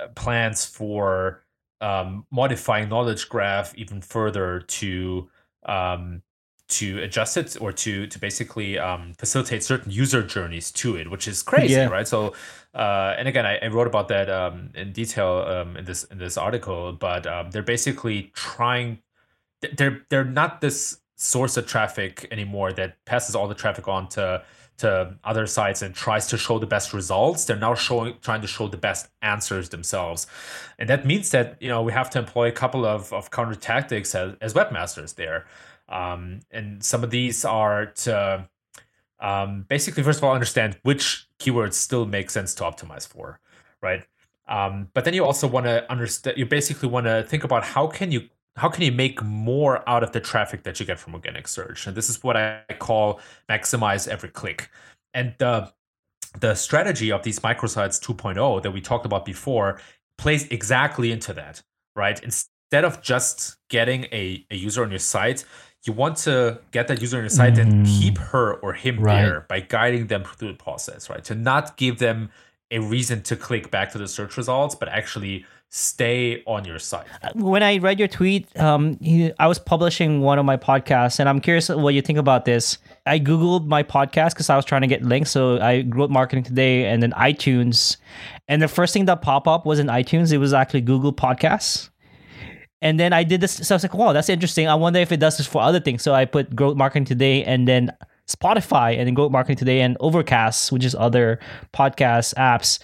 uh, plans for um, modifying knowledge graph even further to um, to adjust it or to to basically um, facilitate certain user journeys to it, which is crazy, yeah. right? So, uh, and again, I, I, wrote about that um, in detail um, in this in this article, but um, they're basically trying. They're they're not this source of traffic anymore that passes all the traffic on to to other sites and tries to show the best results they're now showing trying to show the best answers themselves and that means that you know we have to employ a couple of, of counter tactics as, as webmasters there um, and some of these are to um, basically first of all understand which keywords still make sense to optimize for right um, but then you also want to understand you basically want to think about how can you how can you make more out of the traffic that you get from organic search? And this is what I call maximize every click. And the the strategy of these microsites 2.0 that we talked about before plays exactly into that, right? Instead of just getting a, a user on your site, you want to get that user on your site mm. and keep her or him right. there by guiding them through the process, right? To not give them a reason to click back to the search results, but actually stay on your site. Uh, when I read your tweet, um, I was publishing one of my podcasts, and I'm curious what you think about this. I googled my podcast because I was trying to get links, so I wrote marketing today and then iTunes, and the first thing that popped up was in iTunes. It was actually Google Podcasts. And then I did this, so I was like, "Wow, that's interesting." I wonder if it does this for other things. So I put growth marketing today, and then Spotify and then Growth Marketing Today and Overcast, which is other podcast apps,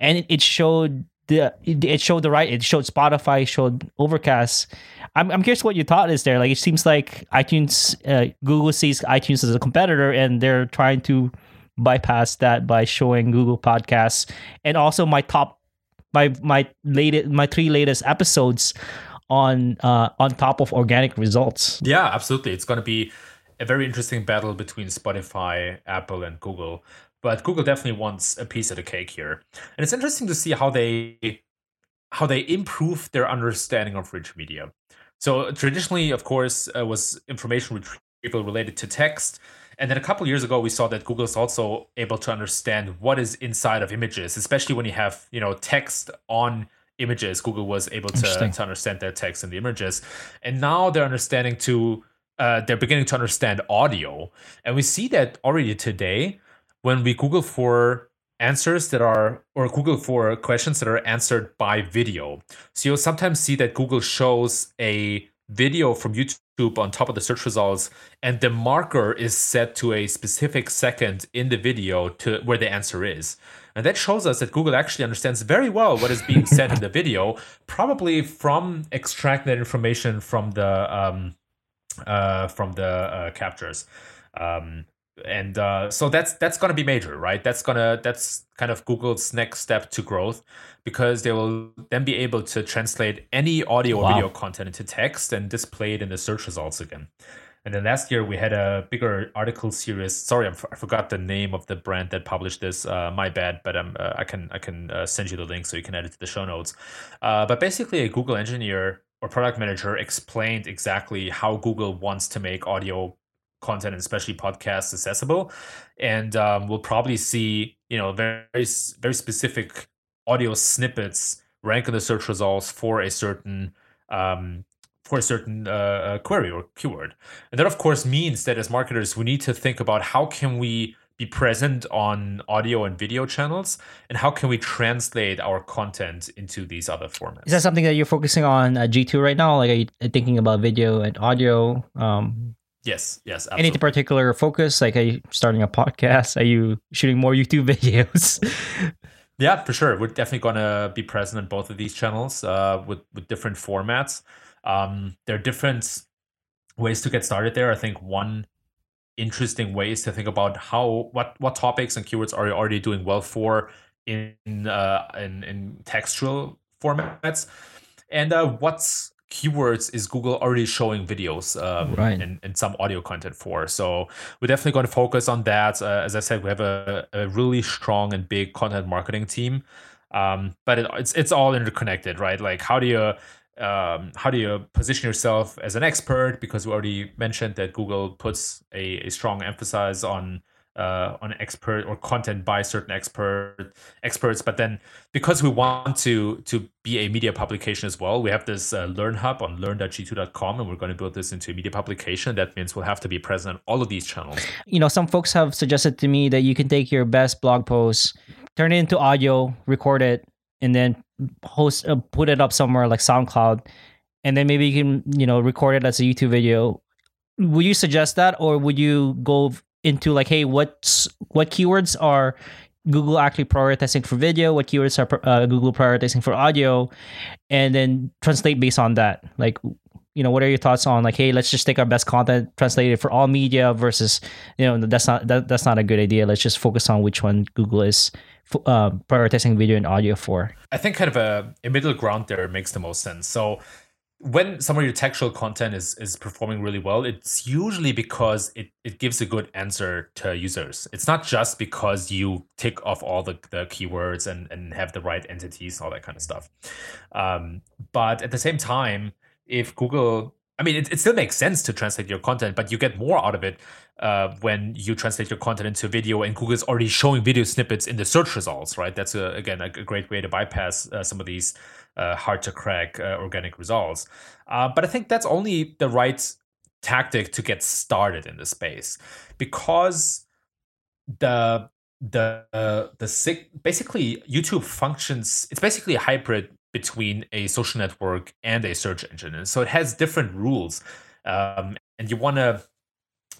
and it, showed the it showed the right it showed Spotify, showed Overcast. I'm I'm curious what your thought is there. Like it seems like iTunes, uh, Google sees iTunes as a competitor, and they're trying to bypass that by showing Google Podcasts and also my top my my latest my three latest episodes on uh on top of organic results. Yeah, absolutely. It's going to be a very interesting battle between Spotify, Apple, and Google. but Google definitely wants a piece of the cake here. And it's interesting to see how they how they improve their understanding of rich media. So traditionally, of course, uh, was information retrieval related to text. And then a couple years ago, we saw that Google is also able to understand what is inside of images, especially when you have you know text on images. Google was able to, to understand that text in the images, and now they're understanding to uh, they're beginning to understand audio, and we see that already today when we Google for answers that are or Google for questions that are answered by video. So you'll sometimes see that Google shows a video from YouTube on top of the search results, and the marker is set to a specific second in the video to where the answer is. And that shows us that Google actually understands very well what is being said in the video, probably from extracting that information from the um, uh, from the uh, captures. Um, and uh, so that's that's going to be major right that's to that's kind of google's next step to growth because they will then be able to translate any audio wow. or video content into text and display it in the search results again and then last year we had a bigger article series. Sorry I forgot the name of the brand that published this. Uh, my bad but um, uh, i can i can uh, send you the link so you can add it to the show notes. Uh, but basically a google engineer or product manager explained exactly how google wants to make audio content, and especially podcasts, accessible. And um, we'll probably see, you know, very very specific audio snippets rank in the search results for a certain um, for a certain uh, uh, query or keyword. And that, of course, means that as marketers, we need to think about how can we be present on audio and video channels and how can we translate our content into these other formats is that something that you're focusing on at g2 right now like are you thinking about video and audio um, Yes, yes. Absolutely. Any particular focus? Like, are you starting a podcast? Are you shooting more YouTube videos? yeah, for sure. We're definitely going to be present on both of these channels uh, with with different formats. Um, there are different ways to get started there. I think one interesting way is to think about how what what topics and keywords are you already doing well for in uh, in in textual formats, and uh, what's keywords is Google already showing videos um, right. and, and some audio content for. So we're definitely going to focus on that. Uh, as I said, we have a, a really strong and big content marketing team. Um, but it, it's it's all interconnected, right? Like how do you um, how do you position yourself as an expert? Because we already mentioned that Google puts a, a strong emphasis on uh, on expert or content by certain expert experts. But then because we want to to be a media publication as well, we have this uh, Learn Hub on learn.g2.com, and we're going to build this into a media publication. That means we'll have to be present on all of these channels. You know, some folks have suggested to me that you can take your best blog post, turn it into audio, record it, and then host uh, put it up somewhere like SoundCloud, and then maybe you can you know record it as a YouTube video. Would you suggest that, or would you go into like, hey, what's what keywords are Google actually prioritizing for video? What keywords are uh, Google prioritizing for audio? And then translate based on that. Like, you know, what are your thoughts on like, hey, let's just take our best content, translate it for all media versus, you know, that's not that, that's not a good idea. Let's just focus on which one Google is uh, prioritizing video and audio for. I think kind of a, a middle ground there makes the most sense. So when some of your textual content is is performing really well, it's usually because it, it gives a good answer to users. It's not just because you tick off all the, the keywords and, and have the right entities, all that kind of stuff. Um, but at the same time, if Google I mean, it, it still makes sense to translate your content, but you get more out of it uh, when you translate your content into video and Google's already showing video snippets in the search results, right? That's, a, again, a, great way to bypass uh, some of these uh, hard to crack uh, organic results. Uh, but I think that's only the right tactic to get started in the space because the the uh, the basically YouTube functions. It's basically a hybrid between a social network and a search engine, and so it has different rules. Um, and you want to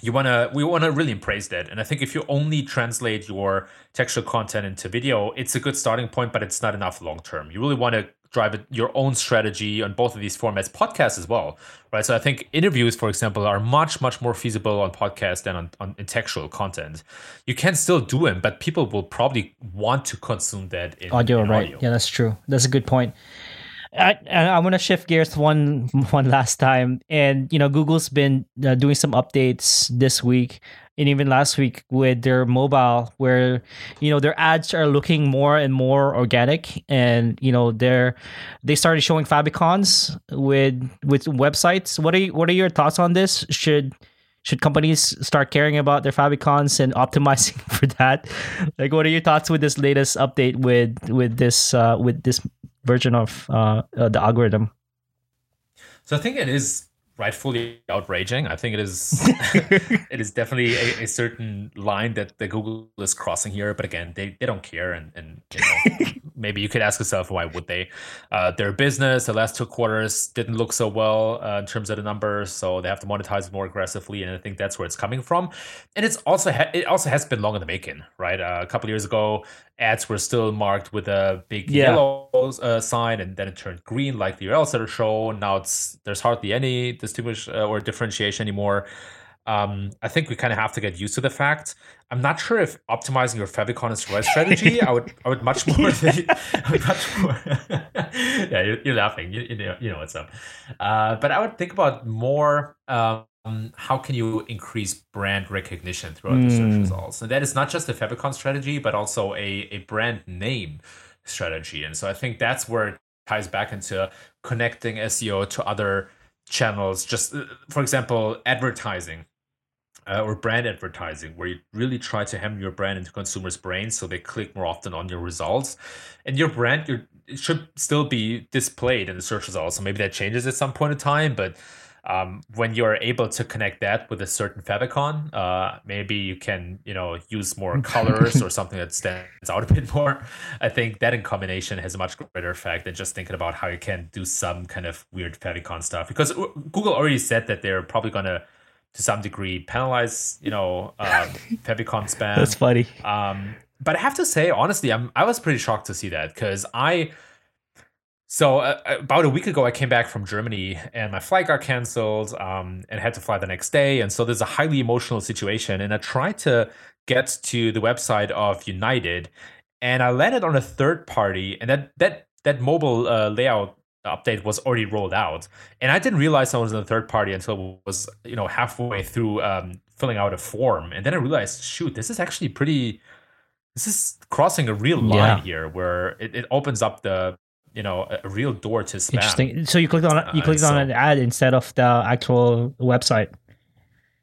you want to we want to really embrace that. And i think if you only translate your textual content into video it's a good starting point but it's not enough long term you really want to drive it, your own strategy on both of these formats podcasts as well right? So i think interviews for example are much much more feasible on podcast than on, on textual content. You can still do them but people will probably want to consume that in audio in right. audio. yeah that's true. That's a good point I, I'm gonna shift gears one one last time, and you know, Google's been uh, doing some updates this week and even last week with their mobile, where you know their ads are looking more and more organic, and you know they're they started showing favicons with with websites. What are you, what are your thoughts on this? Should should companies start caring about their favicons and optimizing for that? Like, what are your thoughts with this latest update with with this uh, with this version of uh, uh, the algorithm? So I think it is rightfully outraging. I think it is it is definitely a, a, certain line that the Google is crossing here. But again, they, they don't care, and and you know, maybe you could ask yourself why would they? Uh, their business the last two quarters didn't look so well uh, in terms of the numbers, so they have to monetize more aggressively, and I think that's where it's coming from. And it's also ha- it also has been long in the making, right? Uh, a couple years ago, ads were still marked with a big yeah. yellow uh, sign, and then it turned green like the URLs that are shown. Now it's there's hardly any distinguish uh, or differentiation anymore. Um, I think we kind of have to get used to the fact. I'm not sure if optimizing your favicon is the right strategy. I would, I would much more. I would much more. yeah, you're, you're laughing. You, you, know, you know what's up. Uh, but I would think about more. Um, how can you increase brand recognition throughout mm. the search hmm. results? And that is not just a favicon strategy, but also a, a brand name strategy. And so I think that's where it ties back into connecting SEO to other channels. Just uh, for example, advertising uh, or brand advertising, where you really try to hammer your brand into consumers' brains so they click more often on your results. And your brand, your, it should still be displayed in the search results. So maybe that changes at some point in time, but um, when you're able to connect that with a certain favicon, uh, maybe you can, you know, use more colors or something that stands out a bit more. I think that in combination has a much greater effect than just thinking about how you can do some kind of weird favicon stuff. Because Google already said that they're probably gonna to some degree penalize you know um, favicon spam. That's funny. Um, but i have to say honestly i'm i was pretty shocked to see that because i so uh, about a week ago i came back from germany and my flight got canceled um, and had to fly the next day. And so there's a highly emotional situation and i tried to get to the website of united and i landed on a third party and that that that mobile uh, layout update was already rolled out, and I didn't realize I was in the third party until it was you know halfway through um, filling out a form, and then I realized, shoot, this is actually pretty. This is crossing a real line yeah. here, where it, it opens up the you know a real door to spam. Interesting. So you clicked on you uh, clicked uh, on an ad instead of the actual website.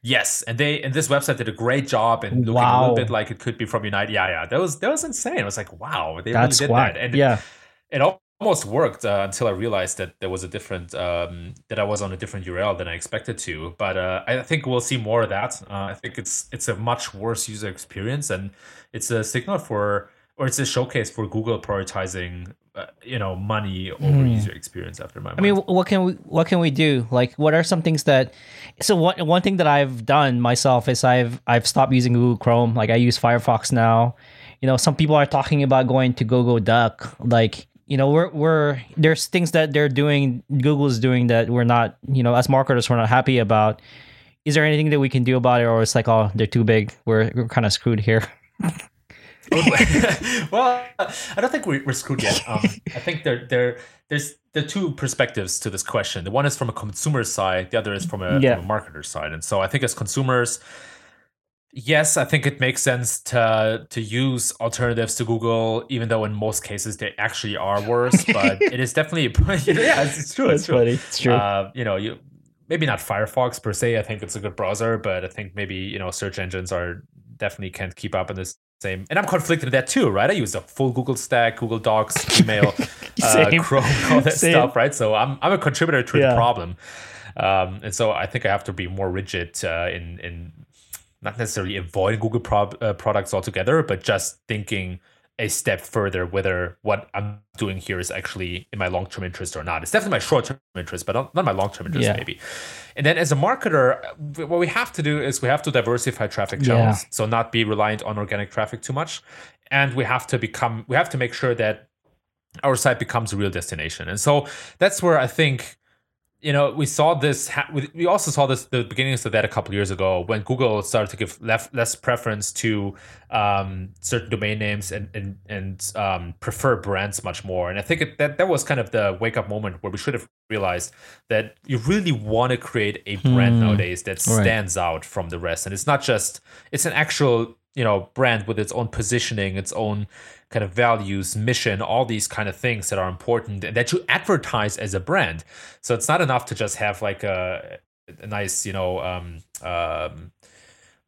Yes, and they and this website did a great job and looking wow. a little bit like it could be from United. Yeah, yeah, that was that was insane. I was like, wow, they That's really did that. And yeah, it, it almost worked uh, until I realized that there was a different um, that I was on a different URL than I expected to. But uh, I think we'll see more of that. Uh, I think it's it's a much worse user experience, and it's a signal for or it's a showcase for Google prioritizing uh, you know money over mm. user experience after my. I mean, what can we what can we do? Like, what are some things that? So one one thing that I've done myself is I've I've stopped using Google Chrome. Like I use Firefox now. You know, some people are talking about going to Google Duck. Like you know we're we're there's things that they're doing google's doing that we're not you know as marketers we're not happy about. Is there anything that we can do about it or it's like oh they're too big we're, we're kind of screwed here? Well i don't think we're, we're screwed yet. Um, i think there there there's the two perspectives to this question. The one is from a consumer side the other is from a, yeah. from a marketer side. And so i think as consumers Yes, I think it makes sense to to use alternatives to Google, even though in most cases they actually are worse. But it is definitely yeah, it's, it's true. It's, true. Funny. It's true. Uh, you know, you maybe not Firefox per se. I think it's a good browser, but I think maybe you know search engines are definitely can't keep up in this same. And I'm conflicted with that too, right? I use the full Google stack, Google Docs, email, uh, Chrome, all that same. stuff, right? So I'm I'm a contributor to yeah. the problem. Um, and so I think I have to be more rigid uh, in in not necessarily avoiding Google pro- uh, products altogether, but just thinking a step further whether what I'm doing here is actually in my long term interest or not. It's definitely my short term interest, but not, my long term interest, yeah. maybe. And then as a marketer, what we have to do is we have to diversify traffic channels. Yeah. So not be reliant on organic traffic too much. And we have to become, we have to make sure that our site becomes a real destination. And so that's where I think you know, we saw this. Ha- we also saw this the beginnings of that a couple years ago when Google started to give less less preference to um, certain domain names and and and um, prefer brands much more. And I think it, that that was kind of the wake up moment where we should have realized that you really want to create a brand Hmm. nowadays that Right. stands out from the rest, and it's not just it's an actual you know brand with its own positioning, its own kind of values, mission, all these kind of things that are important that you advertise as a brand. So it's not enough to just have like a, a nice, you know, um, um,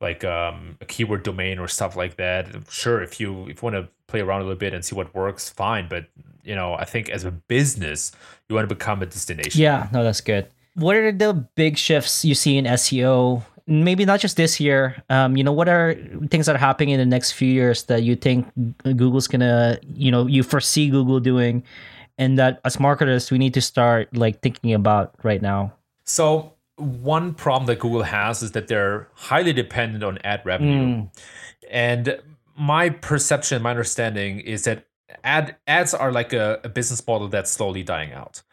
like um, a keyword domain or stuff like that. Sure, if you if you want to play around a little bit and see what works, fine. But you know, I think as a business, you want to become a destination. Yeah, no, that's good. What are the big shifts you see in SEO? Maybe not just this year. Um, you know, what are things that are happening in the next few years that you think Google's gonna, you know, you foresee Google doing, and that as marketers we need to start like thinking about right now. So one problem that Google has is that they're highly dependent on ad revenue. And my perception, my understanding is that ad ads are like a, a business model that's slowly dying out,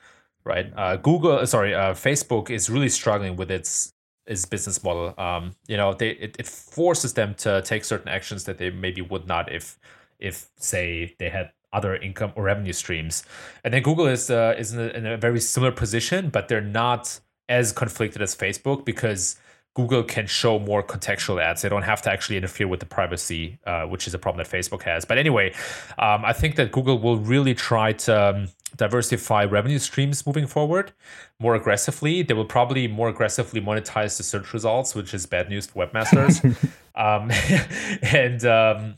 right? Uh, Google, sorry, uh, Facebook is really struggling with its its business model. Um, you know, they it, it forces them to take certain actions that they maybe would not if if say they had other income or revenue streams. And then Google is uh, is in a, in a very similar position, but they're not as conflicted as Facebook because Google can show more contextual ads. They don't have to actually interfere with the privacy, uh, which is a problem that Facebook has. But anyway, um, I think that Google will really try to um, diversify revenue streams moving forward more aggressively. They will probably more aggressively monetize the search results, which is bad news for webmasters. um, and um,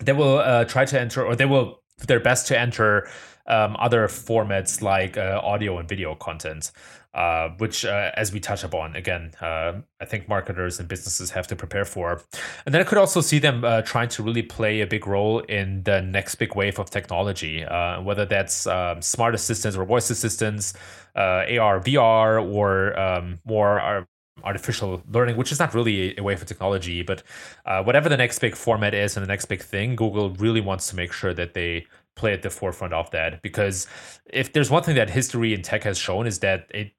they will uh, try to enter, or they will their best to enter um, other formats like uh, audio and video content, uh, which, uh, as we touch upon, again, uh, I think marketers and businesses have to prepare for. And then I could also see them uh, trying to really play a big role in the next big wave of technology, uh, whether that's um, smart assistants or voice assistants, AR, VR, or um, more. Artificial learning, which is not really a, a way for technology, but uh, whatever the next big format is and the next big thing, Google really wants to make sure that they play at the forefront of that. Because if there's one thing that history in tech has shown is that it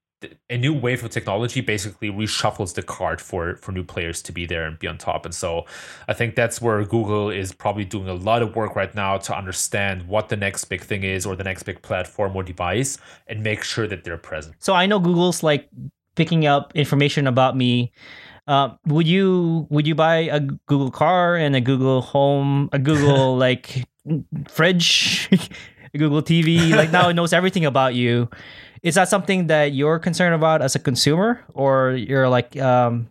a new wave of technology basically reshuffles the card for for new players to be there and be on top and so i think that's where google is probably doing a lot of work right now to understand what the next big thing is or the next big platform or device and make sure that they're present So I know Google's like picking up information about me. Uh, would you would you buy a Google car and a Google Home, a Google like fridge, a Google TV? Like now it knows everything about you. Is that something that you're concerned about as a consumer, or you're like, um,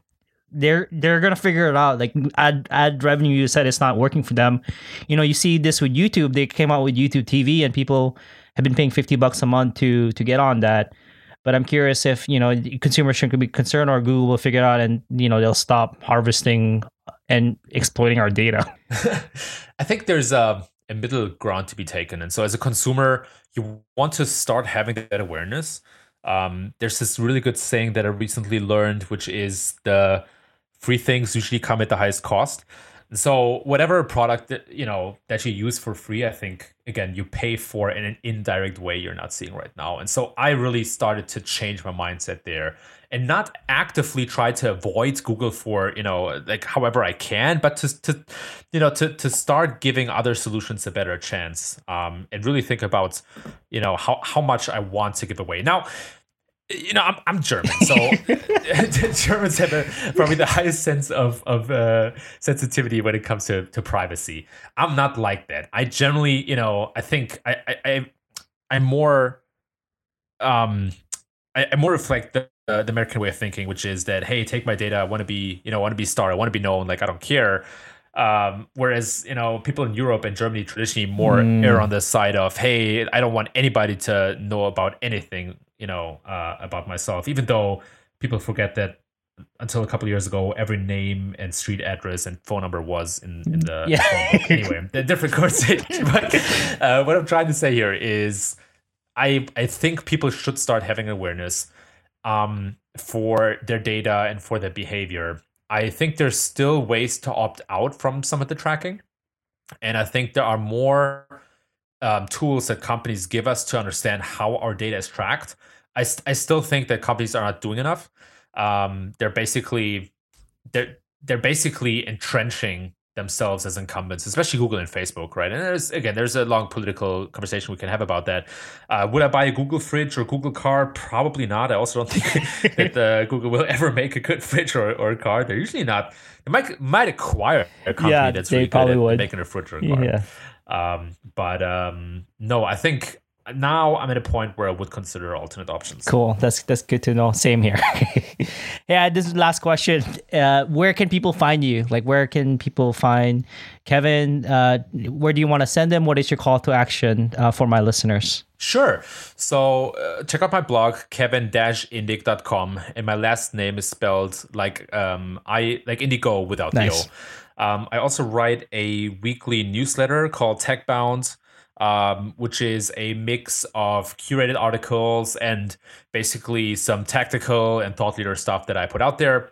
they're they're gonna figure it out? Like ad ad revenue, you said it's not working for them. You know, you see this with YouTube. They came out with YouTube TV, and people have been paying fifty bucks a month to to get on that. But I'm curious if you know consumers shouldn't be concerned, or Google will figure it out, and you know they'll stop harvesting and exploiting our data. I think there's a, a middle ground to be taken. And so, as a consumer, you want to start having that awareness. Um, there's this really good saying that I recently learned, which is the free things usually come at the highest cost. So, whatever product that you know that you use for free, I think again you pay for in an indirect way you're not seeing right now. And so, I really started to change my mindset there and not actively try to avoid Google for you know like however I can, but to to you know to to start giving other solutions a better chance, um, and really think about you know how how much I want to give away now. You know, I'm, I'm German, so Germans have a, probably the highest sense of of uh, sensitivity when it comes to, to privacy. I'm not like that. I generally, you know, I think I I, I I'm more um I, I more reflect the, uh, the American way of thinking, which is that hey, take my data. I want to be, you know, I want to be star. I want to be known. Like I don't care. Um, whereas you know people in Europe and Germany traditionally more Mm. err on the side of hey, I don't want anybody to know about anything, you know, uh, about myself. Even though people forget that until a couple of years ago, every name and street address and phone number was in, in the Yeah. anyway, the different conversation. But uh, what I'm trying to say here is, I I think people should start having awareness um, for their data and for their behavior. I think there's still ways to opt out from some of the tracking, and I think there are more um, tools that companies give us to understand how our data is tracked. I, st- I still think that companies are not doing enough. Um, they're basically they're they're basically entrenching themselves as incumbents, especially Google and Facebook, right? And there's again, there's a long political conversation we can have about that. Uh, would I buy a Google fridge or Google car? Probably not. I also don't think that uh, Google will ever make a good fridge or, or car. They're usually not. They might might acquire a company Yeah, that's really good at would. making a fridge or a car. Yeah. Um, but um, no, I think now I'm at a point where I would consider alternate options. Cool. That's that's good to know. Same here. yeah, this is the last question. Uh, where can people find you? Like, where can people find Kevin? Uh, where do you want to send them? What is your call to action uh, for my listeners? Sure. So uh, check out my blog, kevin-indig.com. And my last name is spelled like um I like indigo without Nice. the O. Um, I also write a weekly newsletter called TechBound, um, which is a mix of curated articles and basically some tactical and thought leader stuff that I put out there.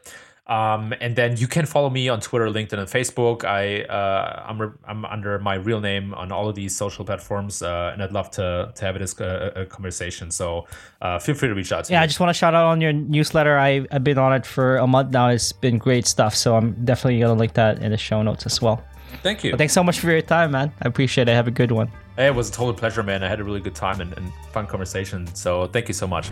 Um, and then you can follow me on Twitter, LinkedIn, and Facebook. I uh, I'm re- I'm under my real name on all of these social platforms, uh, and I'd love to to have a, a conversation. So uh, feel free to reach out to Yeah, me. I just want to shout out on your newsletter. I, I've been on it for a month now. It's been great stuff. So I'm definitely going to link that in the show notes as well. Thank you. But thanks so much for your time, man. I appreciate it. Have a good one. Hey, it was a total pleasure, man. I had a really good time and, and fun conversation. So thank you so much.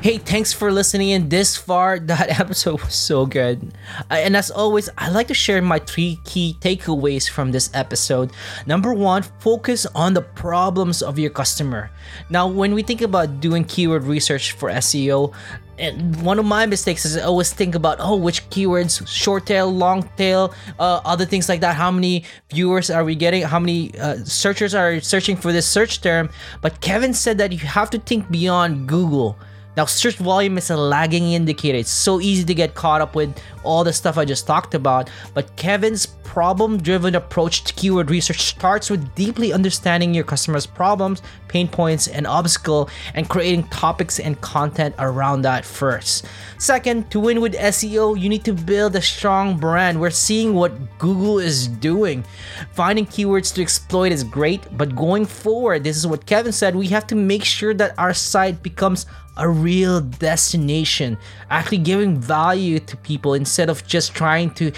Hey, thanks for listening in this far. That episode was so good. Uh, And as always, I like to share my three key takeaways from this episode. Number one, focus on the problems of your customer. Now, when we think about doing keyword research for SEO, and one of my mistakes is I always think about oh which keywords short tail long tail uh, other things like that. How many viewers are we getting? How many uh, searchers are searching for this search term? But kevin said that you have to think beyond google now, search volume is a lagging indicator. It's so easy to get caught up with all the stuff I just talked about. But Kevin's problem driven approach to keyword research starts with deeply understanding your customers' problems, pain points, and obstacle, and creating topics and content around that first. Second, to win with SEO, you need to build a strong brand. We're seeing what Google is doing. Finding keywords to exploit is great, but going forward, this is what Kevin said, we have to make sure that our site becomes a real destination, actually giving value to people instead of just trying to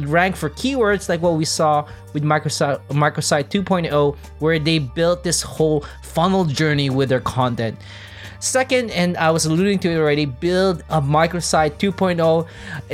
rank for keywords like what we saw with Microsoft Microsite 2.0, where they built this whole funnel journey with their content. Second, and I was alluding to it already, build a microsite 2.0.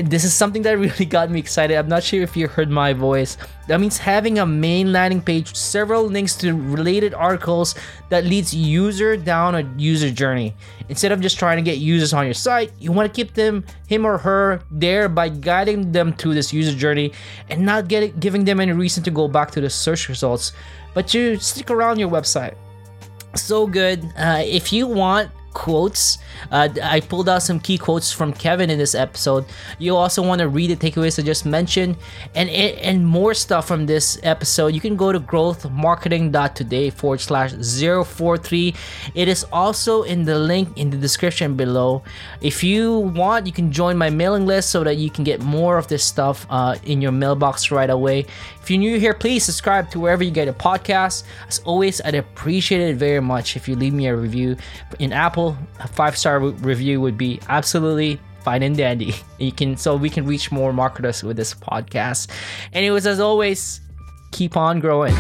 This is something that really got me excited. I'm not sure if you heard my voice. That means having a main landing page, several links to related articles that leads user down a user journey. Instead of just trying to get users on your site, you want to keep them, him or her, there by guiding them through this user journey and not get, giving them any reason to go back to the search results. But you stick around your website so good. Uh, if you want quotes, uh, I pulled out some key quotes from Kevin in this episode. You also want to read the takeaways I just mentioned and and more stuff from this episode. You can go to growthmarketing.today forward slash 043. It is also in the link in the description below. If you want, you can join my mailing list so that you can get more of this stuff uh, in your mailbox right away. If you're new here, please subscribe to wherever you get a podcast. As always, I'd appreciate it very much if you leave me a review in Apple. A five star review would be absolutely fine and dandy. You can so we can reach more marketers with this podcast. Anyways, as always, keep on growing.